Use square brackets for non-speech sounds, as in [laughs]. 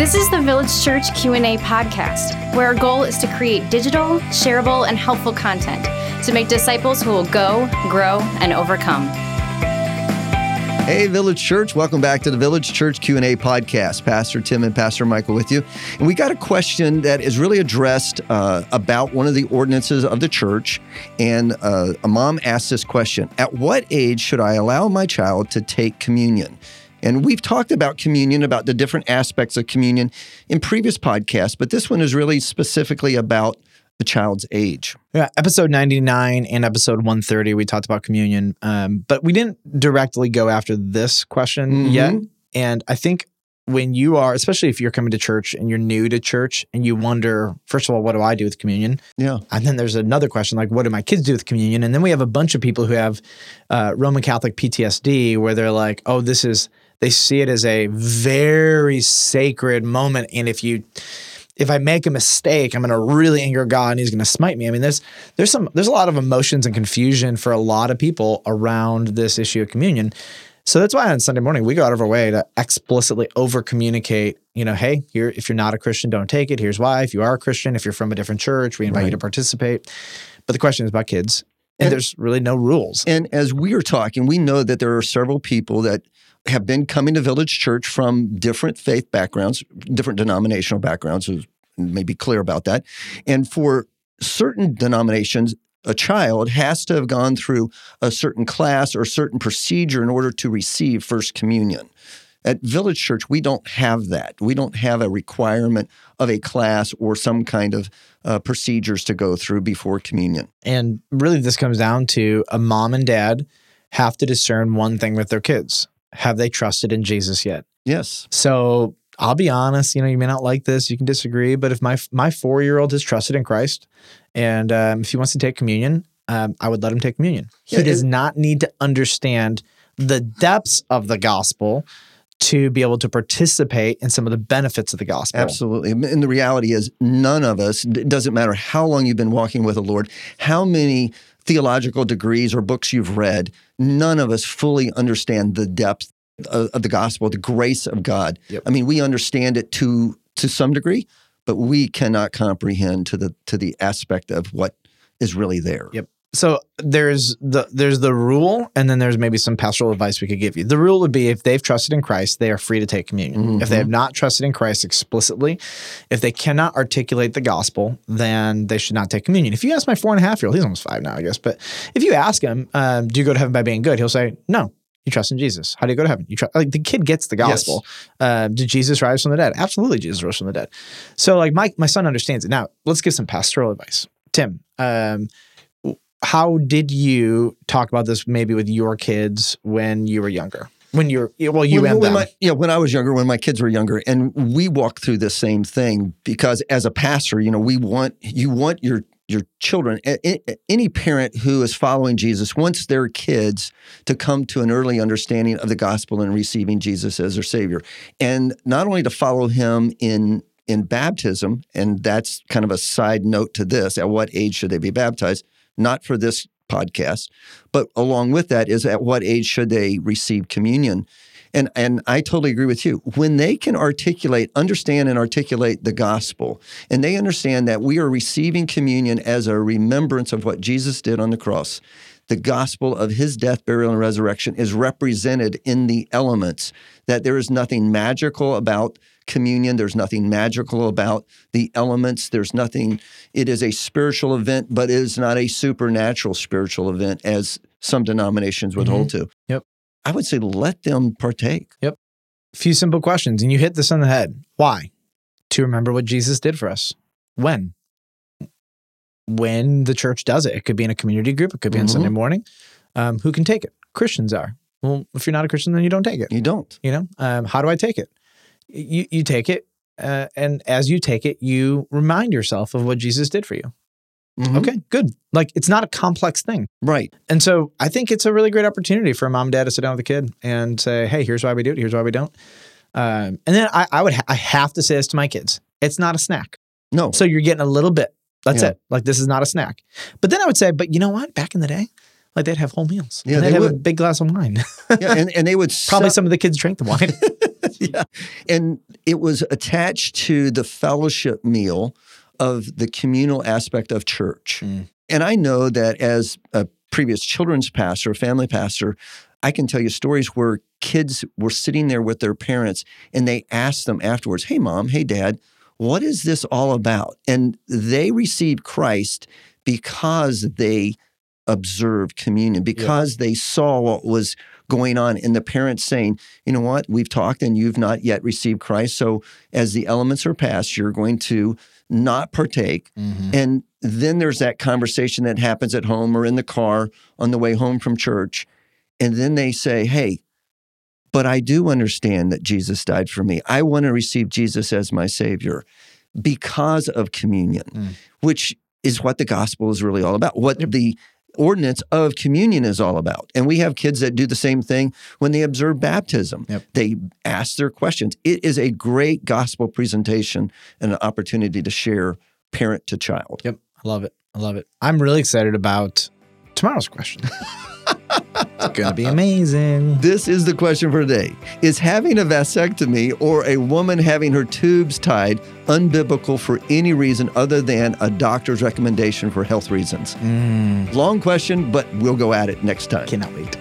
This is the Village Church Q&A podcast, where our goal is to create digital, shareable, and helpful content to make disciples who will go, grow, and overcome. Hey, Village Church, welcome back to the Village Church Q&A podcast. Pastor Tim and Pastor Michael with you. And we got a question that is really addressed uh, about one of the ordinances of the church. And uh, a mom asked this question, at what age should I allow my child to take communion? And we've talked about communion, about the different aspects of communion in previous podcasts, but this one is really specifically about the child's age. Yeah, episode 99 and episode 130, we talked about communion, um, but we didn't directly go after this question Mhm. yet. And I think when you are, especially if you're coming to church and you're new to church and you wonder, first of all, what do I do with communion? Yeah. And then there's another question like, what do my kids do with communion? And then we have a bunch of people who have uh, Roman Catholic PTSD where they're like, oh, this is, they see it as a very sacred moment. And if you, if I make a mistake, I'm going to really anger God and he's going to smite me. I mean, there's, there's some, there's a lot of emotions and confusion for a lot of people around this issue of communion. So that's why on Sunday morning we go out of our way to explicitly over communicate, you know, hey, here if you're not a Christian, don't take it. Here's why. If you are a Christian, if you're from a different church, we invite you to participate. But the question is about kids. And, And- there's really no rules. And as we are talking, we know that there are several people that have been coming to Village Church from different faith backgrounds, different denominational backgrounds. So may be clear about that. And for certain denominations, a child has to have gone through a certain class or certain procedure in order to receive First Communion. At Village Church, we don't have that. We don't have a requirement of a class or some kind of uh, procedures to go through before communion. And really, this comes down to a mom and dad have to discern one thing with their kids. Have they trusted in Jesus yet? Yes. So I'll be honest, you know, you may not like this, you can disagree, but if my my four year old has trusted in Christ, and um, if he wants to take communion, um, I would let him take communion. Yeah, he does it- not need to understand the depths of the gospel to be able to participate in some of the benefits of the gospel. Absolutely. And the reality is, none of us, it doesn't matter how long you've been walking with the Lord, how many theological degrees or books you've read, none of us fully understand the depth of, of the gospel, the grace of God. Yep. I mean, we understand it to to some degree, but we cannot comprehend to the to the aspect of what is really there. Yep. So there's the there's the rule, and then there's maybe some pastoral advice we could give you. The rule would be if they've trusted in Christ, they are free to take communion. If they have not trusted in Christ explicitly, if they cannot articulate the gospel, then they should not take communion. If you ask my four and a half year old, he's almost five now, I guess, but if you ask him, um, "Do you go to heaven by being good?" He'll say, "No." You trust in Jesus. How do you go to heaven? You trust like the kid gets the gospel. Uh, did Jesus rise from the dead? Absolutely, Jesus rose from the dead. So like my my son understands it. Now let's give some pastoral advice. Tim, um, how did you talk about this maybe with your kids when you were younger? When you're well, you when, and when them. my, yeah, when I was younger, when my kids were younger, and we walked through the same thing because as a pastor, you know, we want you want your your children, any parent who is following Jesus wants their kids to come to an early understanding of the gospel and receiving Jesus as their Savior, and not only to follow Him in in baptism, and that's kind of a side note to this: at what age should they be baptized? Not for this podcast, but along with that is at what age should they receive communion? And and I totally agree with you. When they can articulate, understand and articulate the gospel, and they understand that we are receiving communion as a remembrance of what Jesus did on the cross, the gospel of his death, burial, and resurrection is represented in the elements, that there is nothing magical about communion. There's nothing magical about the elements. There's nothing, it is a spiritual event, but it is not a supernatural spiritual event as some denominations would hold to. Yep. I would say let them partake. Yep. A few simple questions, and you hit this on the head. Why? To remember what Jesus did for us. When? When the church does it. It could be in a community group. It could be on Mhm. Sunday morning. Um, who can take it? Christians are. Well, if you're not a Christian, then you don't take it. You don't. You know, um, how do I take it? You you take it, uh, and as you take it, you remind yourself of what Jesus did for you. Mhm. Okay, good. Like it's not a complex thing. Right. And so I think it's a really great opportunity for a mom and dad to sit down with a kid and say, hey, here's why we do it. Here's why we don't. Um, and then I, I would ha- I have to say this to my kids. It's not a snack. No. So you're getting a little bit. That's Yeah. it. Like this is not a snack. But then I would say, but you know what? Back in the day, Like they'd have whole meals. Yeah, and they'd they have a big glass of wine. yeah, and, and they would [laughs] Probably se- some of the kids drank the wine. [laughs] yeah. And it was attached to the fellowship meal of the communal aspect of church. Mm. And I know that as a previous children's pastor, family pastor, I can tell you stories where kids were sitting there with their parents and they asked them afterwards, Hey, mom, hey, dad, what is this all about? And they received Christ because they observed communion, because they saw what was going on. And the parents saying, you know what, we've talked and you've not yet received Christ. So as the elements are passed, you're going to not partake. Mhm. And then there's that conversation that happens at home or in the car on the way home from church. And then they say, hey, but I do understand that Jesus died for me. I want to receive Jesus as my Savior because of communion, Mm. which is what the gospel is really all about, what the ordinance of communion is all about. And we have kids that do the same thing when they observe baptism. Yep. They ask their questions. It is a great gospel presentation and an opportunity to share parent to child. Yep. I love it. I love it. I'm really excited about tomorrow's question. [laughs] it's going to be amazing. This is the question for today. Is having a vasectomy or a woman having her tubes tied unbiblical for any reason other than a doctor's recommendation for health reasons? Mm, Long question, but we'll go at it next time. cannot wait.